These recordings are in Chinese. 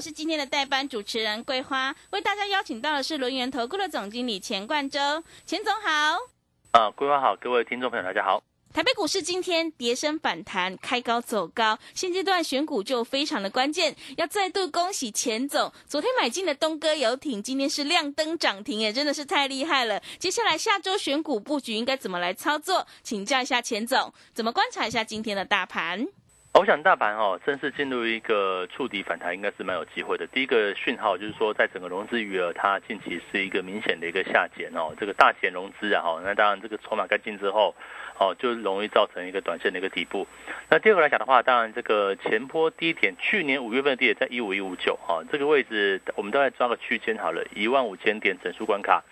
我是今天的代班主持人桂花，为大家邀请到的是轮源投顾的总经理钱冠洲，钱总好。啊，桂花好，各位听众朋友大家好。台北股市今天跌升反弹，开高走高，现阶段选股就非常的关键，要再度恭喜钱总，昨天买进的东哥游艇今天是亮灯涨停，也真的是太厉害了。接下来下周选股布局应该怎么来操作？请教一下钱总，怎么观察一下今天的大盘？我想大盘哦，正式进入一个触底反弹，应该是蛮有机会的。第一个讯号就是说，在整个融资余额，它近期是一个明显的一个下减哦，这个大减融资啊，哈，那当然这个筹码干净之后，哦，就容易造成一个短线的一个底部。那第二个来讲的话，当然这个前坡低点，去年五月份的低点在一五一五九哈，这个位置我们大概抓个区间好了，一万五千点整数关卡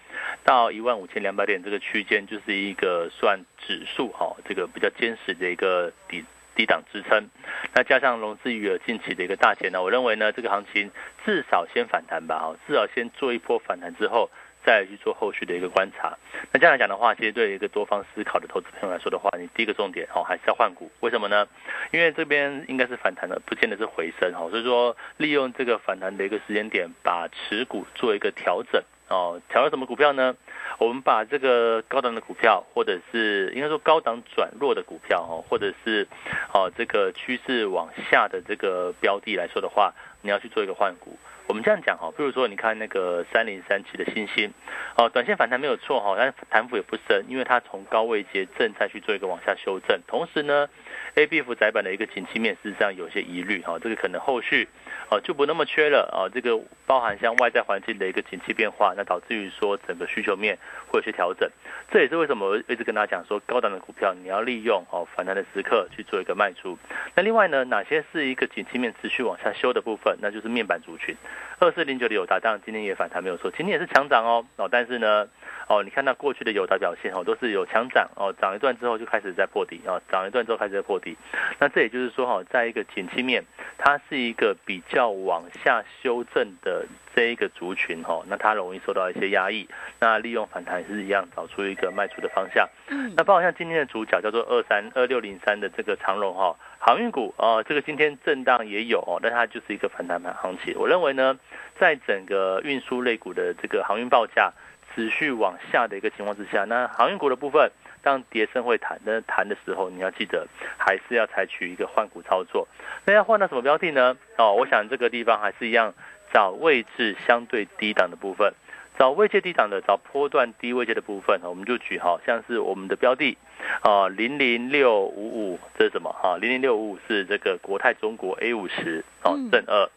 到一万五千两百点这个区间，就是一个算指数哈，这个比较坚实的一个底。低档支撑，那加上融资余额近期的一个大减呢，我认为呢，这个行情至少先反弹吧，哈，至少先做一波反弹之后，再去做后续的一个观察。那这样来讲的话，其实对一个多方思考的投资朋友来说的话，你第一个重点哦，还是要换股。为什么呢？因为这边应该是反弹的，不见得是回升哈，所以说利用这个反弹的一个时间点，把持股做一个调整。哦，调到什么股票呢？我们把这个高档的股票，或者是应该说高档转弱的股票，哦，或者是哦这个趋势往下的这个标的来说的话，你要去做一个换股。我们这样讲哈，比如说你看那个三零三七的星星，哦，短线反弹没有错哈，但弹幅也不深，因为它从高位接正在去做一个往下修正，同时呢，A B F 窄板的一个景气面事实上有些疑虑哈，这个可能后续。哦，就不那么缺了啊！这个包含像外在环境的一个景气变化，那导致于说整个需求面会有些调整。这也是为什么我一直跟大家讲说，高档的股票你要利用哦反弹的时刻去做一个卖出。那另外呢，哪些是一个景气面持续往下修的部分？那就是面板族群，二四零九的友达，当然今天也反弹没有错，今天也是强涨哦哦，但是呢。哦，你看到过去的友达表现哦，都是有强涨哦，涨一段之后就开始在破底啊，涨一段之后开始在破底。那这也就是说哈，在一个景气面，它是一个比较往下修正的这一个族群哈，那它容易受到一些压抑。那利用反弹是一样，找出一个卖出的方向。嗯，那包括像今天的主角叫做二三二六零三的这个长荣哈，航运股哦，这个今天震荡也有哦，但它就是一个反弹盘行情。我认为呢，在整个运输类股的这个航运报价。持续往下的一个情况之下，那航运股的部分，当跌升会弹，那弹的时候，你要记得还是要采取一个换股操作。那要换到什么标的呢？哦，我想这个地方还是一样，找位置相对低档的部分，找位阶低档的，找波段低位阶的部分。我们就举好像是我们的标的，啊，零零六五五，这是什么？哈，零零六五五是这个国泰中国 A 五十，哦，正二。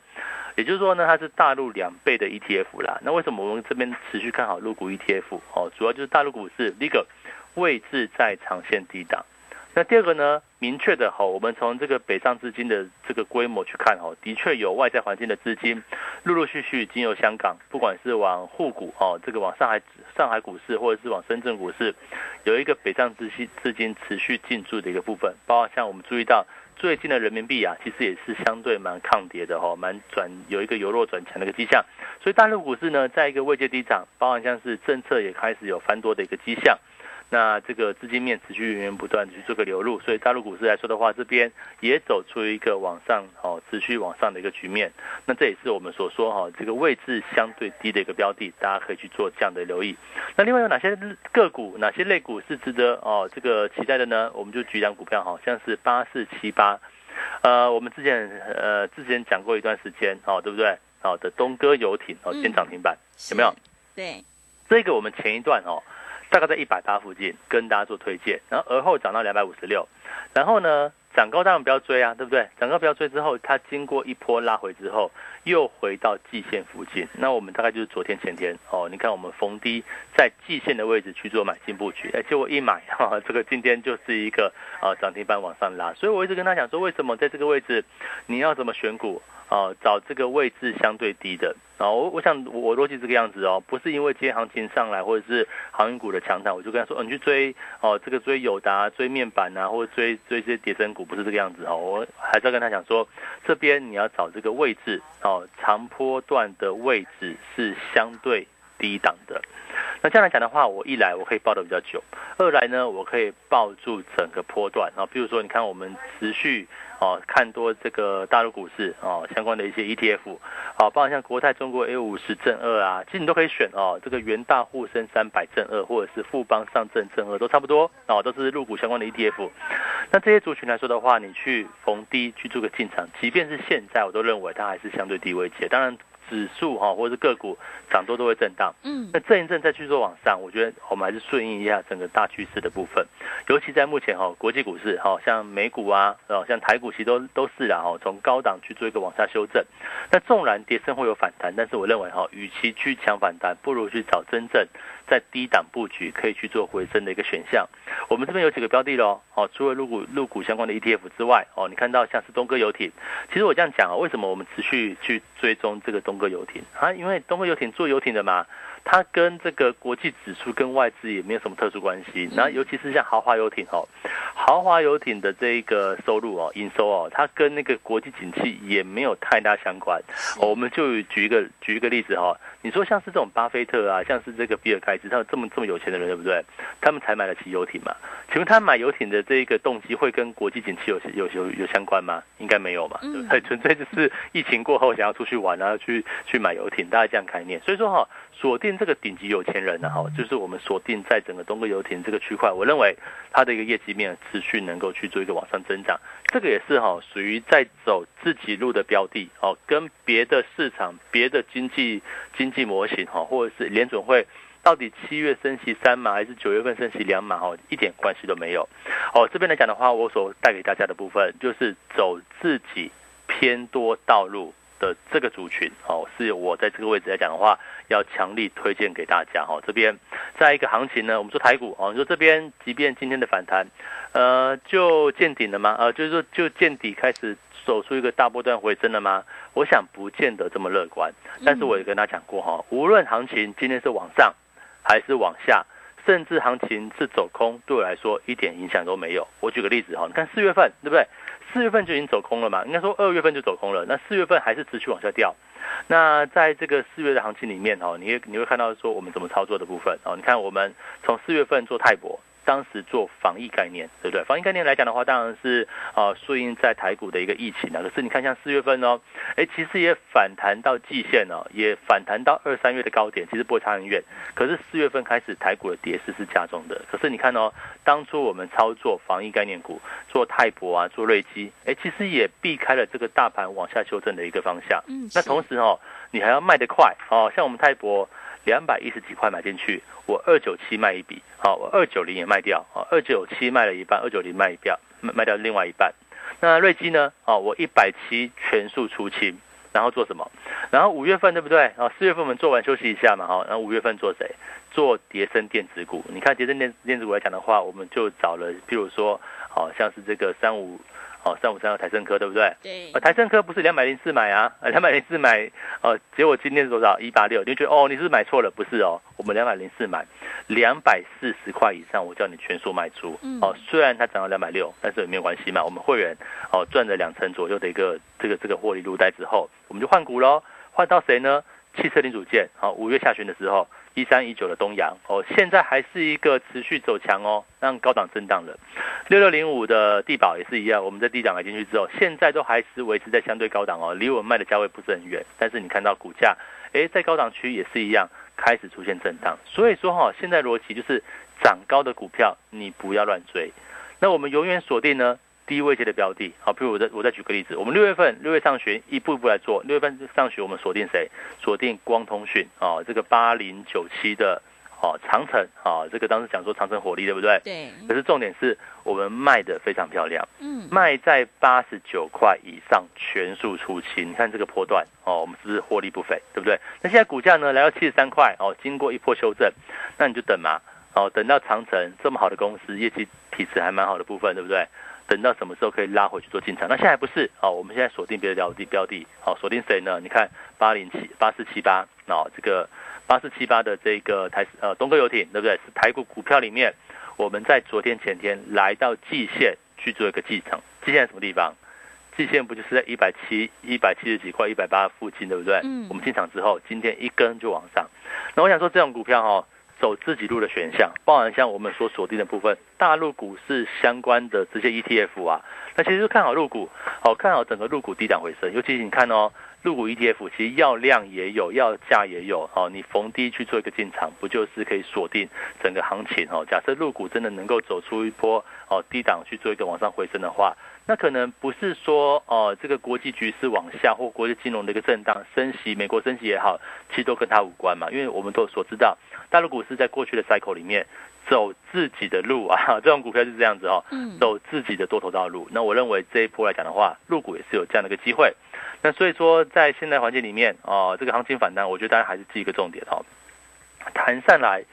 也就是说呢，它是大陆两倍的 ETF 啦。那为什么我们这边持续看好陆股 ETF？哦，主要就是大陆股市第一个位置在长线低档。那第二个呢，明确的哈，我们从这个北上资金的这个规模去看哈，的确有外在环境的资金陆陆续续经由香港，不管是往沪股哦，这个往上海上海股市，或者是往深圳股市，有一个北上资金资金持续进驻的一个部分。包括像我们注意到。最近的人民币啊，其实也是相对蛮抗跌的哈，蛮转有一个由弱转强的一个迹象。所以大陆股市呢，在一个位阶低涨，包含像是政策也开始有翻多的一个迹象。那这个资金面持续源源不断去做个流入，所以大陆股市来说的话，这边也走出一个往上哦，持续往上的一个局面。那这也是我们所说哈，这个位置相对低的一个标的，大家可以去做这样的留意。那另外有哪些个股、哪些类股是值得哦这个期待的呢？我们就举两股票哈，像是八四七八，呃，我们之前呃之前讲过一段时间哦，对不对？好的，东哥游艇哦，先涨停板有没有？对，这个我们前一段哦。大概在一百八附近跟大家做推荐，然后而后涨到两百五十六，然后呢涨高当然不要追啊，对不对？涨高不要追之后，它经过一波拉回之后，又回到季线附近。那我们大概就是昨天前天哦，你看我们逢低在季线的位置去做买进布局，哎，结果一买 哈，这个今天就是一个啊涨停板往上拉。所以我一直跟他讲说，为什么在这个位置你要怎么选股啊？找这个位置相对低的。啊，我我想我逻辑这个样子哦，不是因为今天行情上来或者是航运股的强弹，我就跟他说，哦，你去追哦，这个追友达、追面板啊，或者追追这些叠升股，不是这个样子哦。我还是要跟他讲说，这边你要找这个位置哦，长波段的位置是相对低档的。那这样来讲的话，我一来我可以抱的比较久，二来呢，我可以抱住整个波段啊。比如说，你看我们持续哦看多这个大陆股市哦相关的一些 ETF，好，包括像国泰中国 A 五十正二啊，其实你都可以选哦。这个元大沪深三百正二，或者是富邦上证正二，都差不多哦，都是入股相关的 ETF。那这些族群来说的话，你去逢低去做个进场，即便是现在，我都认为它还是相对低位阶。当然。指数哈，或者是个股涨多都会震荡，嗯，那震一震再去做往上，我觉得我们还是顺应一下整个大趋势的部分。尤其在目前哈，国际股市哈，像美股啊，哦，像台股其实都都是啦哈，从高档去做一个往下修正。那纵然跌升会有反弹，但是我认为哈，与其去抢反弹，不如去找真正。在低档布局可以去做回升的一个选项，我们这边有几个标的喽，哦，除了入股入股相关的 ETF 之外，哦，你看到像是东哥游艇，其实我这样讲啊，为什么我们持续去追踪这个东哥游艇啊？因为东哥游艇做游艇的嘛。它跟这个国际指数跟外资也没有什么特殊关系，那尤其是像豪华游艇哦，豪华游艇的这一个收入哦，营收哦，它跟那个国际景气也没有太大相关。我们就举一个举一个例子哈，你说像是这种巴菲特啊，像是这个比尔盖茨，他这么这么有钱的人，对不对？他们才买得起游艇嘛？请问他买游艇的这一个动机会跟国际景气有有有有相关吗？应该没有嘛？嗯，纯粹就是疫情过后想要出去玩啊，去去买游艇，大家这样概念。所以说哈。锁定这个顶级有钱人呢，哈，就是我们锁定在整个东哥游艇这个区块，我认为它的一个业绩面持续能够去做一个往上增长，这个也是哈属于在走自己路的标的哦，跟别的市场、别的经济经济模型哈，或者是联准会到底七月升息三码还是九月份升息两码哈，一点关系都没有。哦，这边来讲的话，我所带给大家的部分就是走自己偏多道路。的这个族群哦，是我在这个位置来讲的话，要强力推荐给大家哈。这边在一个行情呢，我们说台股哦，你说这边即便今天的反弹，呃，就见顶了吗？呃，就是说就见底开始走出一个大波段回升了吗？我想不见得这么乐观。但是我也跟他讲过哈，无论行情今天是往上还是往下，甚至行情是走空，对我来说一点影响都没有。我举个例子哈，你看四月份对不对？四月份就已经走空了嘛？应该说二月份就走空了。那四月份还是持续往下掉。那在这个四月的行情里面哦，你你会看到说我们怎么操作的部分哦。你看我们从四月份做泰博。当时做防疫概念，对不对？防疫概念来讲的话，当然是啊，顺应在台股的一个疫情啊。可是你看，像四月份哦，哎，其实也反弹到季线哦，也反弹到二三月的高点，其实不会差很远。可是四月份开始，台股的跌势是加重的。可是你看哦，当初我们操作防疫概念股，做泰博啊，做瑞基，哎，其实也避开了这个大盘往下修正的一个方向。嗯，那同时哦，你还要卖得快哦，像我们泰博。两百一十几块买进去，我二九七卖一笔，好，我二九零也卖掉，好，二九七卖了一半，二九零卖一半，卖卖掉另外一半。那瑞基呢？哦，我一百七全数出清，然后做什么？然后五月份对不对？啊，四月份我们做完休息一下嘛，哈，然后五月份做谁？做叠升电子股。你看叠升电电子股来讲的话，我们就找了，譬如说，好像是这个三五。哦，三五三二台盛科对不对？对。呃，台盛科不是两百零四买啊，呃，两百零四买，呃，结果今天是多少？一八六，你就觉得哦，你是不是买错了？不是哦，我们两百零四买，两百四十块以上，我叫你全数卖出。嗯。哦，虽然它涨到两百六，但是也没有关系嘛。我们会员哦赚了两成左右的一个这个这个获利入袋之后，我们就换股喽。换到谁呢？汽车零组件。好，五月下旬的时候。一三一九的东阳哦，现在还是一个持续走强哦，让高档震荡了。六六零五的地保也是一样，我们在低档买进去之后，现在都还是维持在相对高档哦，离我们卖的价位不是很远。但是你看到股价，哎，在高档区也是一样，开始出现震荡。所以说哈，现在逻辑就是涨高的股票你不要乱追，那我们永远锁定呢。低位阶的标的，好，比如我再我再举个例子，我们六月份六月上旬一步一步来做，六月份上旬我们锁定谁？锁定光通讯啊，这个八零九七的哦长城啊，这个当时讲说长城火力对不对？对。可是重点是我们卖的非常漂亮，嗯，卖在八十九块以上全数出清，你看这个波段哦，我们是不是获利不菲，对不对？那现在股价呢来到七十三块哦，经过一波修正，那你就等嘛，哦，等到长城这么好的公司，业绩体质还蛮好的部分，对不对？等到什么时候可以拉回去做进场？那现在不是哦，我们现在锁定别的标的标的，好，锁定谁呢？你看八零七八四七八，哦，这个八四七八的这个台呃东哥游艇，对不对？是台股股票里面，我们在昨天前天来到季线去做一个继承，季线什么地方？季线不就是在一百七一百七十几块一百八附近，对不对？嗯我们进场之后，今天一根就往上。那我想说，这种股票哈、走自己路的选项，包含像我们所锁定的部分，大陆股市相关的这些 ETF 啊，那其实看好陆股，好看好整个陆股低档回升。尤其你看哦，陆股 ETF 其实要量也有，要价也有，哦，你逢低去做一个进场，不就是可以锁定整个行情哦？假设陆股真的能够走出一波哦低档去做一个往上回升的话，那可能不是说哦，这个国际局势往下或国际金融的一个震荡升息，美国升息也好，其实都跟它无关嘛，因为我们都所知道，大陆股市在过去的 cycle 里面走自己的路啊，这种股票就是这样子哦，嗯走自己的多头道路。那我认为这一波来讲的话，入股也是有这样的一个机会。那所以说，在现在环境里面哦，这个行情反弹，我觉得大家还是记一个重点哦，弹上来，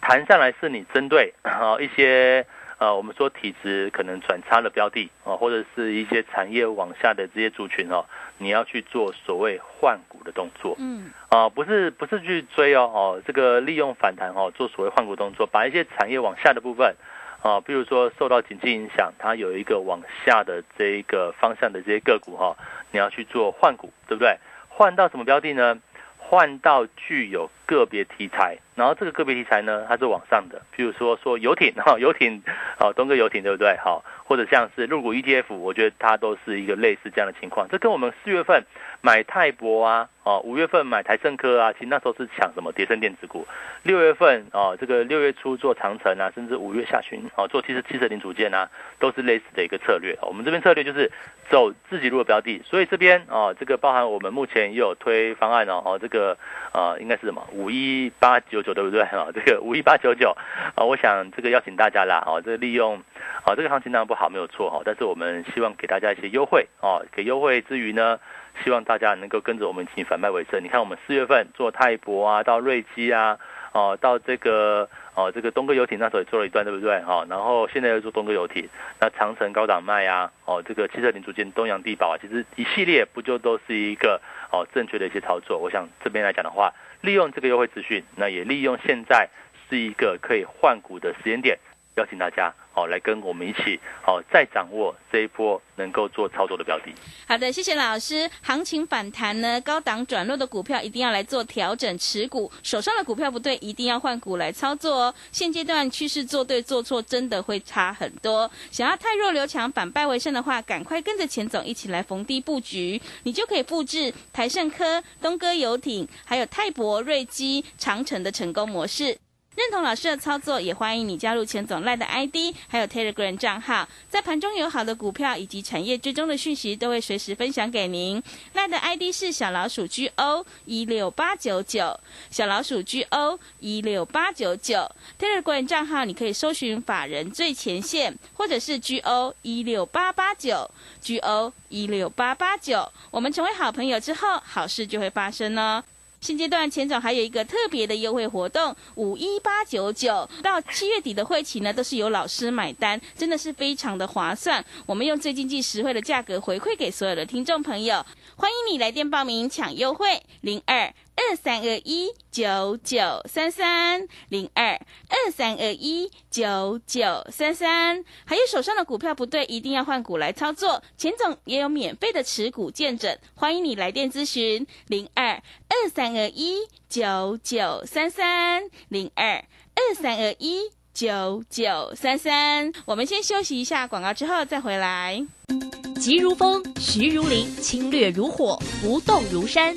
弹上来是你针对啊、一些呃我们说体质可能转差的标的啊、或者是一些产业往下的这些族群哦，你要去做所谓换股的动作。嗯啊、不是不是去追哦哦，这个利用反弹哦做所谓换股动作，把一些产业往下的部分啊，比如说受到经济影响，它有一个往下的这一个方向的这些个股哈、你要去做换股，对不对？换到什么标的呢？换到具有个别题材，然后这个个别题材呢，它是往上的，譬如说说游艇 哈，游艇哦，东哥游艇对不对？好，或者像是入股 ETF，我觉得它都是一个类似这样的情况。这跟我们四月份买泰博啊，哦，五月份买台盛科啊，其实那时候是抢什么叠升电子股。六月份哦，这个六月初做长城啊，甚至五月下旬哦做汽车汽车零组件啊，都是类似的一个策略。我们这边策略就是走自己路的标的，所以这边哦，这个包含我们目前也有推方案哦，哦这个呃应该是什么五一八九九对不对？哦，这个五一八九九啊，我想这个邀请大家啦，哦，这利用哦这个行情当然不好没有错哈，但是我们希望给大家一些优惠哦，给优惠之余呢。希望大家能够跟着我们一起反败为胜。你看，我们四月份做泰博啊，到瑞基啊，哦，到这个哦，这个东哥游艇那时候也做了一段，对不对？哈、然后现在又做东哥游艇，那长城高档卖啊，哦，这个汽车零组件东洋地保啊，其实一系列不就都是一个哦正确的一些操作？我想这边来讲的话，利用这个优惠资讯，那也利用现在是一个可以换股的时间点，邀请大家哦来跟我们一起哦再掌握这一波能够做操作的标的。好的，谢谢老师。行情反弹呢，高档转弱的股票一定要来做调整持股，手上的股票不对，一定要换股来操作哦。现阶段趋势做对做错，真的会差很多。想要太弱留强，反败为胜的话，赶快跟着钱总一起来逢低布局，你就可以复制台盛科、东哥游艇，还有泰博、瑞基、长城的成功模式。认同老师的操作，也欢迎你加入钱总赖的 ID，还有 Telegram 账号，在盘中有好的股票以及产业追踪的讯息，都会随时分享给您。赖的 ID 是小老鼠 GO 一六八九九，小老鼠 GO 一六八九九。Telegram 账号你可以搜寻法人最前线，或者是 GO 一六八八九，GO 一六八八九。我们成为好朋友之后，好事就会发生哦。现阶段钱总还有一个特别的优惠活动，五一八九九到七月底的会期呢，都是由老师买单，真的是非常的划算。我们用最经济实惠的价格回馈给所有的听众朋友，欢迎你来电报名抢优惠，零二二三二一九九三三零二二三二一九九三三。还有手上的股票不对，一定要换股来操作。钱总也有免费的持股见证，欢迎你来电咨询零二二三二一九九三三零二二三二一九九三三。我们先休息一下广告，之后再回来。急如风，徐如林，侵略如火，不动如山。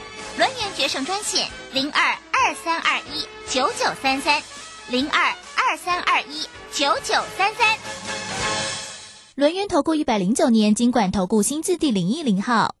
轮圆决胜专线零二二三二一九九三三零二二三二一九九三三。轮圆投顾一百零九年金管投顾新字第零一零号。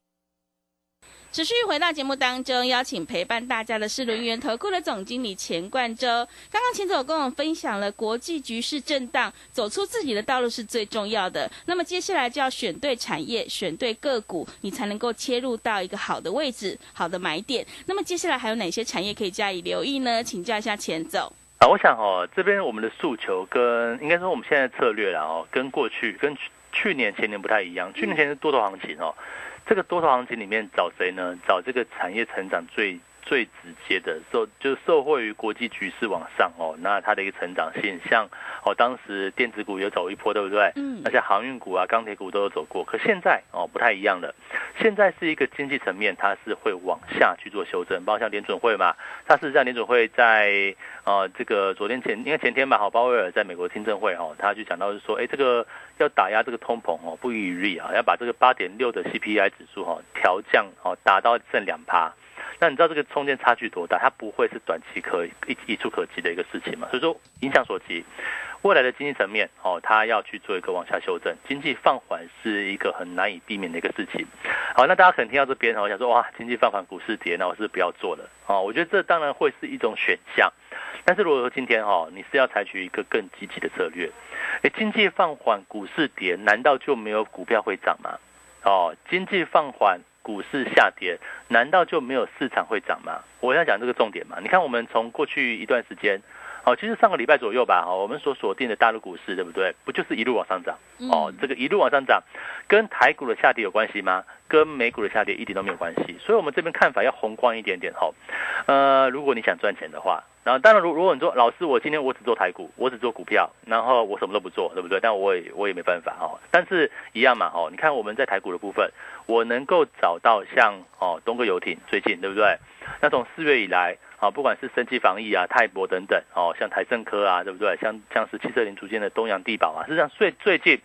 持续回到节目当中，邀请陪伴大家的是轮源投顾的总经理钱冠洲。刚刚钱总跟我们分享了国际局势震荡，走出自己的道路是最重要的。那么接下来就要选对产业，选对个股，你才能够切入到一个好的位置、好的买点。那么接下来还有哪些产业可以加以留意呢？请教一下钱总。啊，我想哦，这边我们的诉求跟应该说我们现在策略然后跟过去跟去年前年不太一样。去年前是多头行情哦。这个多头行情里面找谁呢？找这个产业成长最最直接的，受就是受惠于国际局势往上哦，那它的一个成长性，像哦当时电子股有走一波，对不对？嗯。那像航运股啊、钢铁股都有走过，可现在哦不太一样了。现在是一个经济层面，它是会往下去做修正，包括像联准会嘛，它事实上联准会在呃这个昨天前应该前天吧，好鲍威尔在美国听证会哦，他就讲到是说，哎这个。要打压这个通膨哦，不遗余力啊，要把这个八点六的 CPI 指数哈调降哦，达到正两趴。那你知道这个中间差距多大？它不会是短期可一一触可及的一个事情嘛？所以说影响所及，未来的经济层面哦，它要去做一个往下修正，经济放缓是一个很难以避免的一个事情。好，那大家可能听到这边哦，想说哇，经济放缓，股市跌，那我是不要做了哦。我觉得这当然会是一种选项，但是如果说今天哦，你是要采取一个更积极的策略。哎，经济放缓，股市跌，难道就没有股票会涨吗？哦，经济放缓，股市下跌，难道就没有市场会涨吗？我要讲这个重点嘛。你看，我们从过去一段时间，哦，其实上个礼拜左右吧，哈，我们所锁定的大陆股市，对不对？不就是一路往上涨？哦，这个一路往上涨，跟台股的下跌有关系吗？跟美股的下跌一点都没有关系。所以，我们这边看法要宏观一点点，哈。呃，如果你想赚钱的话。然后，当然，如如果你说老师，我今天我只做台股，我只做股票，然后我什么都不做，对不对？但我也我也没办法哈。但是一样嘛，哈，你看我们在台股的部分，我能够找到像哦东哥游艇最近，对不对？那从四月以来，啊，不管是生机防疫啊、泰博等等，哦，像台盛科啊，对不对？像像是汽车零组件的东洋地宝啊，实际上最最近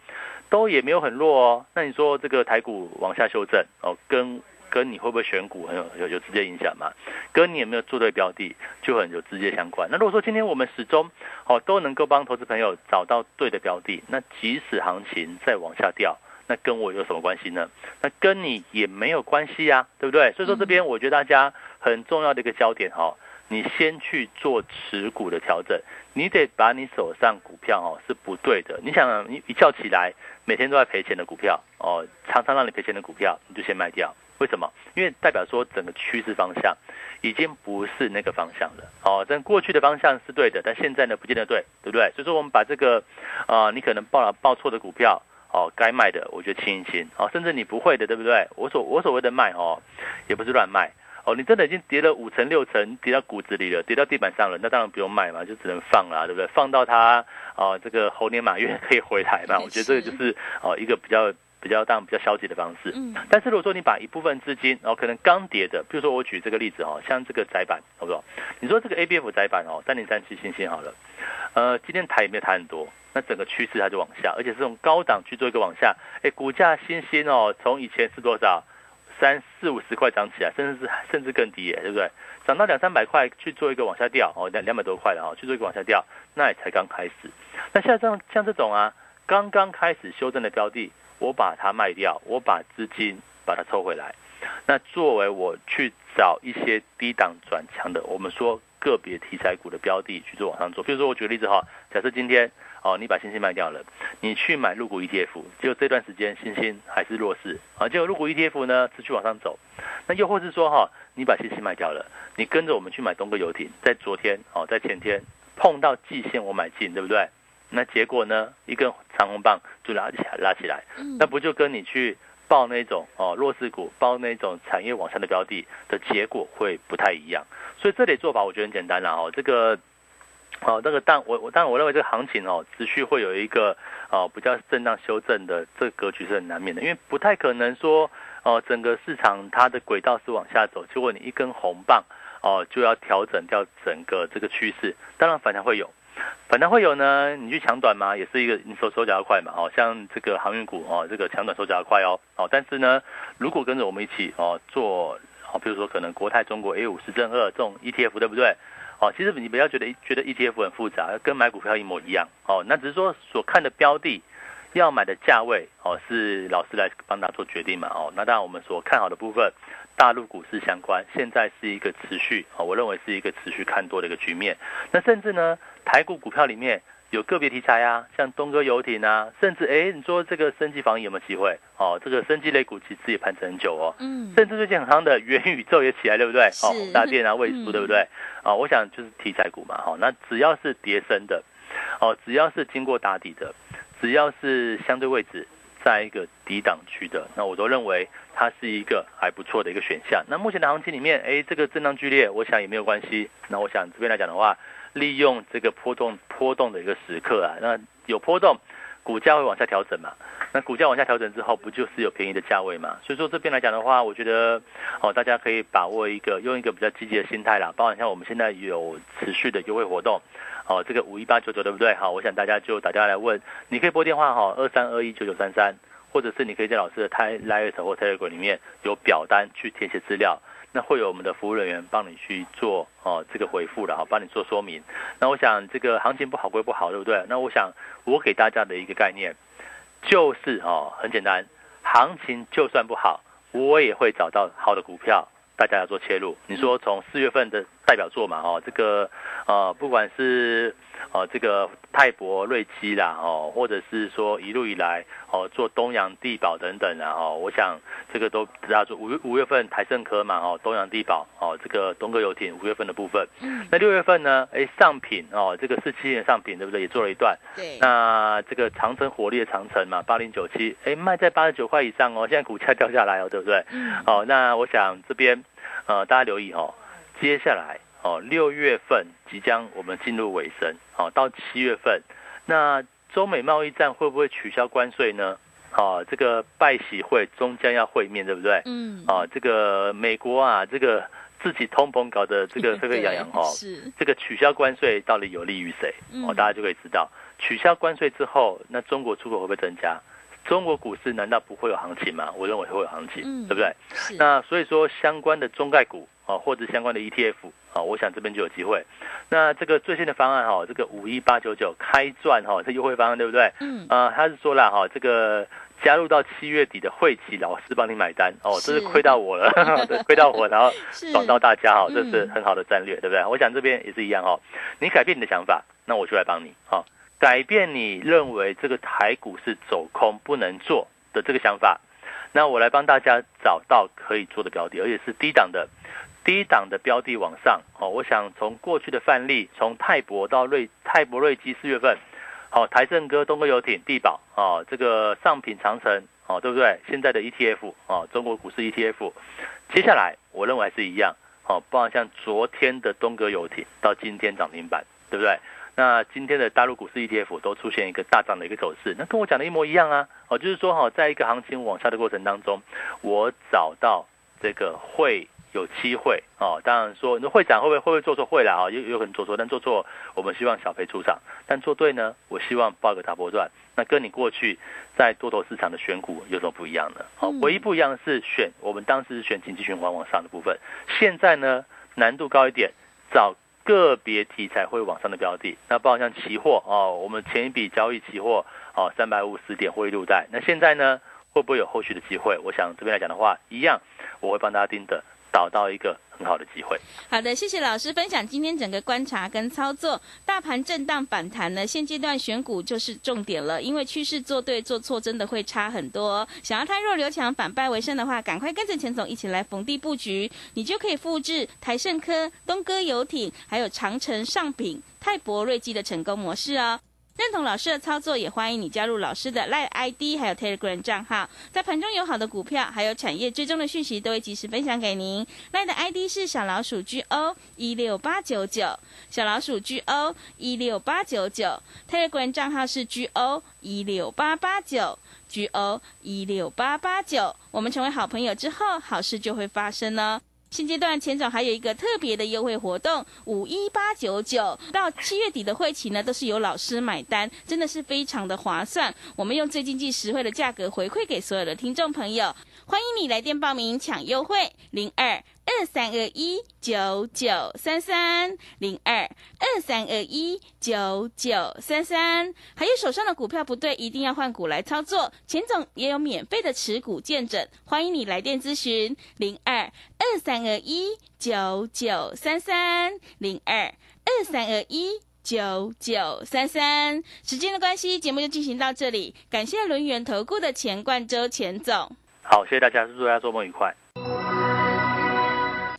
都也没有很弱哦。那你说这个台股往下修正哦，跟跟你会不会选股很有有有直接影响嘛？跟你有没有做对标的就很有直接相关。那如果说今天我们始终哦都能够帮投资朋友找到对的标的，那即使行情再往下掉，那跟我有什么关系呢？那跟你也没有关系呀，对不对？所以说这边我觉得大家很重要的一个焦点哈，你先去做持股的调整，你得把你手上股票哦是不对的。你想你一觉起来每天都在赔钱的股票哦，常常让你赔钱的股票，你就先卖掉。为什么？因为代表说整个趋势方向已经不是那个方向了。哦，但过去的方向是对的，但现在呢不见得对，对不对？所以说我们把这个，啊，你可能报了报错的股票，哦，该卖的我就清一清。哦，甚至你不会的，对不对？我所我所谓的卖，哦，也不是乱卖。哦，你真的已经跌了五层六层，跌到骨子里了，跌到地板上了，那当然不用卖嘛，就只能放啦，对不对？放到它，哦，这个猴年马月 可以回来嘛。我觉得这个就是哦一个比较。比较当比较消极的方式，嗯，但是如果说你把一部分资金，然后可能刚跌的，比如说我举这个例子哦，像这个窄板，好不好？你说这个 A B F 窄板哦，三零三七星星好了，呃，今天抬也没有抬很多，那整个趋势它就往下，而且是从高档去做一个往下，哎，股价星星哦，从以前是多少三四五十块涨起来，甚至是甚至更低耶，对不对？涨到两三百块去做一个往下掉哦，两两百多块了哦，去做一个往下掉，那也才刚开始。那像这样像这种啊，刚刚开始修正的标的。我把它卖掉，我把资金把它抽回来，那作为我去找一些低档转强的，我们说个别题材股的标的去做往上做。比如说我举个例子哈，假设今天哦你把星星卖掉了，你去买入股 ETF，结果这段时间星星还是弱势啊，结果入股 ETF 呢持续往上走，那又或是说哈你把星星卖掉了，你跟着我们去买东哥游艇，在昨天哦在前天碰到季线我买进，对不对？那结果呢？一根长红棒就拉起来，拉起来，那不就跟你去报那种哦弱势股，报那种产业往上的标的的结果会不太一样。所以这里做法我觉得很简单了哦。这个哦，那个但我我当然我认为这个行情哦，持续会有一个哦比较震荡修正的这个格局是很难免的，因为不太可能说哦整个市场它的轨道是往下走，结果你一根红棒哦就要调整掉整个这个趋势，当然反弹会有，反弹会有呢，你去抢短嘛，也是一个你手手脚要快嘛，哦像这个航运股哦，这个抢短手脚要快哦，哦但是呢，如果跟着我们一起哦做哦，比如说可能国泰中国 A 五十正二这种 ETF 对不对？哦，其实你不要觉得觉得 ETF 很复杂，跟买股票一模一样哦。那只是说所看的标的，要买的价位哦，是老师来帮他做决定嘛哦。那当然我们所看好的部分，大陆股市相关，现在是一个持续哦，我认为是一个持续看多的一个局面。那甚至呢，台股股票里面。有个别题材啊，像东哥游艇啊，甚至哎，你说这个升级防疫有没有机会？哦，这个升级类股其实也盘整很久哦。嗯。甚至最近很夯的元宇宙也起来，对不对？哦，大电啊，位数，对不对？哦，我想就是题材股嘛。哦，那只要是叠升的，哦，只要是经过打底的，只要是相对位置在一个低档区的，那我都认为它是一个还不错的一个选项。那目前的行情里面，哎，这个震荡剧烈，我想也没有关系。那我想这边来讲的话。利用这个波动波动的一个时刻啊，那有波动，股价会往下调整嘛？那股价往下调整之后，不就是有便宜的价位嘛？所以说这边来讲的话，我觉得哦，大家可以把握一个用一个比较积极的心态啦。包含像我们现在有持续的优惠活动，哦，这个五一八九九对不对？好，我想大家就打电话来问，你可以拨电话哈，二三二一九九三三，或者是你可以在老师的 Telegram 或 Telegram 里面有表单去填写资料。那会有我们的服务人员帮你去做哦，这个回复的哈，帮你做说明。那我想这个行情不好归不好，对不对？那我想我给大家的一个概念就是哦，很简单，行情就算不好，我也会找到好的股票，大家要做切入。你说从四月份的代表作嘛，哦，这个呃，不管是。哦，这个泰博、瑞基啦，哦，或者是说一路以来，哦，做东洋地保等等啊，哦，我想这个都大家说五月五月份台盛科嘛，哦，东洋地保，哦，这个东哥游艇五月份的部分，嗯，那六月份呢，哎，上品哦，这个四七年上品对不对？也做了一段，对，那这个长城火力的长城嘛，八零九七，哎，卖在八十九块以上哦，现在股价掉下来哦，对不对？嗯，哦，那我想这边，呃，大家留意哦，接下来。哦，六月份即将我们进入尾声，哦，到七月份，那中美贸易战会不会取消关税呢？哦，这个拜喜会终将要会面，对不对？嗯。哦，这个美国啊，这个自己通膨搞得这个沸沸扬扬哦，是这个取消关税到底有利于谁？哦，大家就可以知道，取消关税之后，那中国出口会不会增加？中国股市难道不会有行情吗？我认为会有行情，对不对？那所以说相关的中概股啊，或者相关的 ETF 啊，我想这边就有机会。那这个最新的方案哈，这个五一八九九开赚哈，这优惠方案对不对？嗯。啊，他是说了哈，这个加入到七月底的会期，老师帮你买单哦，这是亏到我了，亏到我，然后 爽到大家哈，这是很好的战略，对不对？我想这边也是一样哈，你改变你的想法，那我就来帮你哈。改变你认为这个台股是走空不能做的这个想法，那我来帮大家找到可以做的标的，而且是低档的，低档的标的往上哦。我想从过去的范例，从泰博到瑞泰博瑞基四月份，好台正哥东哥游艇地保哦，这个上品长城哦，对不对？现在的 ETF 哦，中国股市 ETF，接下来我认为还是一样哦，包括像昨天的东哥游艇到今天涨停板，对不对？那今天的大陆股市 ETF 都出现一个大涨的一个走势，那跟我讲的一模一样啊！哦，就是说哈，在一个行情往下的过程当中，我找到这个会有机会哦。当然说，你会长会不会会不会做错会了啊？有有可能做错，但做错我们希望小赔出场，但做对呢，我希望报个大波段。那跟你过去在多头市场的选股有什么不一样呢？好，唯一不一样的是选我们当时选经济循环往上的部分，现在呢难度高一点，找。个别题材会往上的标的，那包括像期货哦，我们前一笔交易期货哦，三百五十点获利入袋，那现在呢会不会有后续的机会？我想这边来讲的话，一样我会帮大家盯的。找到一个很好的机会。好的，谢谢老师分享今天整个观察跟操作。大盘震荡反弹呢，现阶段选股就是重点了，因为趋势做对做错真的会差很多。想要太弱留强，反败为胜的话，赶快跟着钱总一起来逢低布局，你就可以复制台盛科、东哥游艇、还有长城上品、泰博瑞基的成功模式哦。认同老师的操作，也欢迎你加入老师的 Line ID 还有 Telegram 账号，在盘中有好的股票，还有产业追踪的讯息，都会及时分享给您。Line 的 ID 是小老鼠 G O 一六八九九，小老鼠 G O 一六八九九，Telegram 账号是 G O 一六八八九，G O 一六八八九。我们成为好朋友之后，好事就会发生呢。现阶段钱总还有一个特别的优惠活动，五一八九九到七月底的会期呢，都是由老师买单，真的是非常的划算。我们用最经济实惠的价格回馈给所有的听众朋友，欢迎你来电报名抢优惠，零二二三二一九九三三零二二三二一九九三三。还有手上的股票不对，一定要换股来操作。钱总也有免费的持股见证，欢迎你来电咨询零二二三二一九九三三零二二三二一九九三三。时间的关系，节目就进行到这里，感谢轮源投顾的钱冠周钱总。好，谢谢大家，祝大家周末愉快。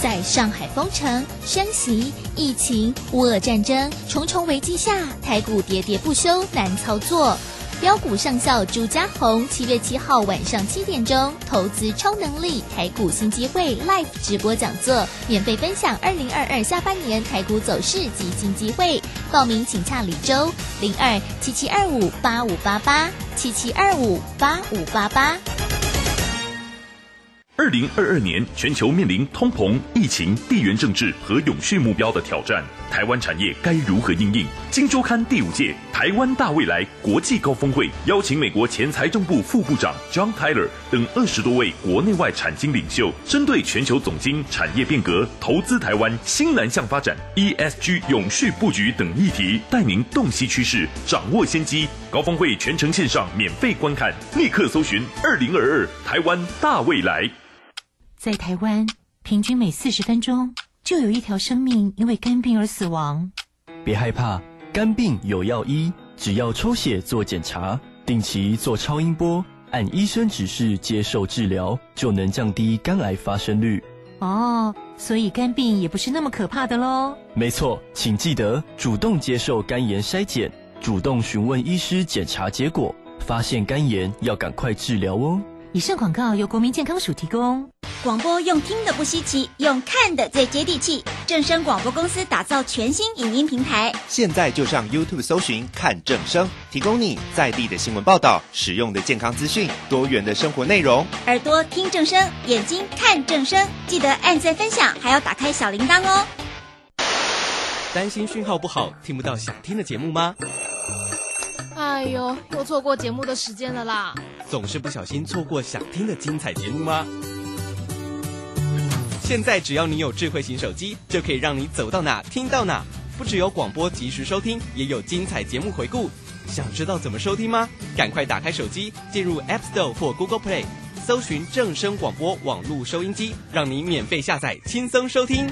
在上海封城、升息、疫情、乌俄战争重重危机下，台股喋喋不休，难操作。标股上校朱家红七月七号晚上七点钟，投资超能力台股新机会 Live 直播讲座，免费分享二零二二下半年台股走势及新机会。报名请洽李周零二七七二五八五八八七七二五八五八八。二零二二年，全球面临通膨、疫情、地缘政治和永续目标的挑战，台湾产业该如何应应？金周刊第五届台湾大未来国际高峰会邀请美国前财政部副部长 John Tyler 等二十多位国内外产经领袖，针对全球总经、产业变革、投资台湾、新南向发展、ESG 永续布局等议题，带您洞悉趋势，掌握先机。高峰会全程线上免费观看，立刻搜寻“二零二二台湾大未来”。在台湾，平均每四十分钟就有一条生命因为肝病而死亡。别害怕，肝病有药医，只要抽血做检查，定期做超音波，按医生指示接受治疗，就能降低肝癌发生率。哦，所以肝病也不是那么可怕的喽。没错，请记得主动接受肝炎筛检，主动询问医师检查结果，发现肝炎要赶快治疗哦。以上广告由国民健康署提供。广播用听的不稀奇，用看的最接地气。正声广播公司打造全新影音平台，现在就上 YouTube 搜寻看正声，提供你在地的新闻报道、使用的健康资讯、多元的生活内容。耳朵听正声，眼睛看正声，记得按赞分享，还要打开小铃铛哦。担心讯号不好，听不到想听的节目吗？哎呦，又错过节目的时间了啦！总是不小心错过想听的精彩节目吗？现在只要你有智慧型手机，就可以让你走到哪听到哪。不只有广播及时收听，也有精彩节目回顾。想知道怎么收听吗？赶快打开手机，进入 App Store 或 Google Play，搜寻正声广播网络收音机，让你免费下载，轻松收听。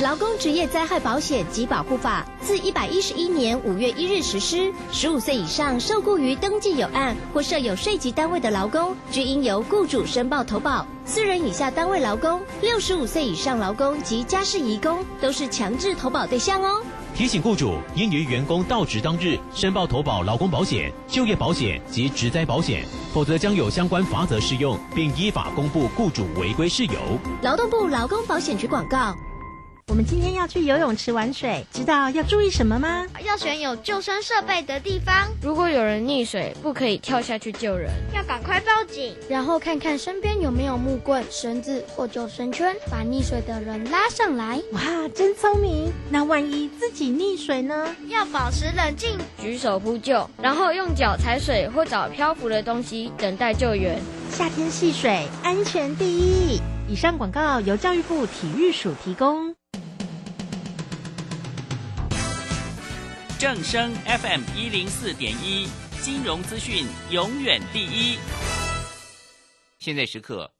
劳工职业灾害保险及保护法自一百一十一年五月一日实施。十五岁以上受雇于登记有案或设有税籍单位的劳工，均应由雇主申报投保。四人以下单位劳工、六十五岁以上劳工及家事移工都是强制投保对象哦。提醒雇主应于员工到职当日申报投保劳工保险、就业保险及职灾保险，否则将有相关罚则适用，并依法公布雇主违规事由。劳动部劳工保险局广告。我们今天要去游泳池玩水，知道要注意什么吗？要选有救生设备的地方。如果有人溺水，不可以跳下去救人，要赶快报警。然后看看身边有没有木棍、绳子或救生圈，把溺水的人拉上来。哇，真聪明！那万一自己溺水呢？要保持冷静，举手呼救，然后用脚踩水或找漂浮的东西等待救援。夏天戏水，安全第一。以上广告由教育部体育署提供。正声 FM 一零四点一，金融资讯永远第一。现在时刻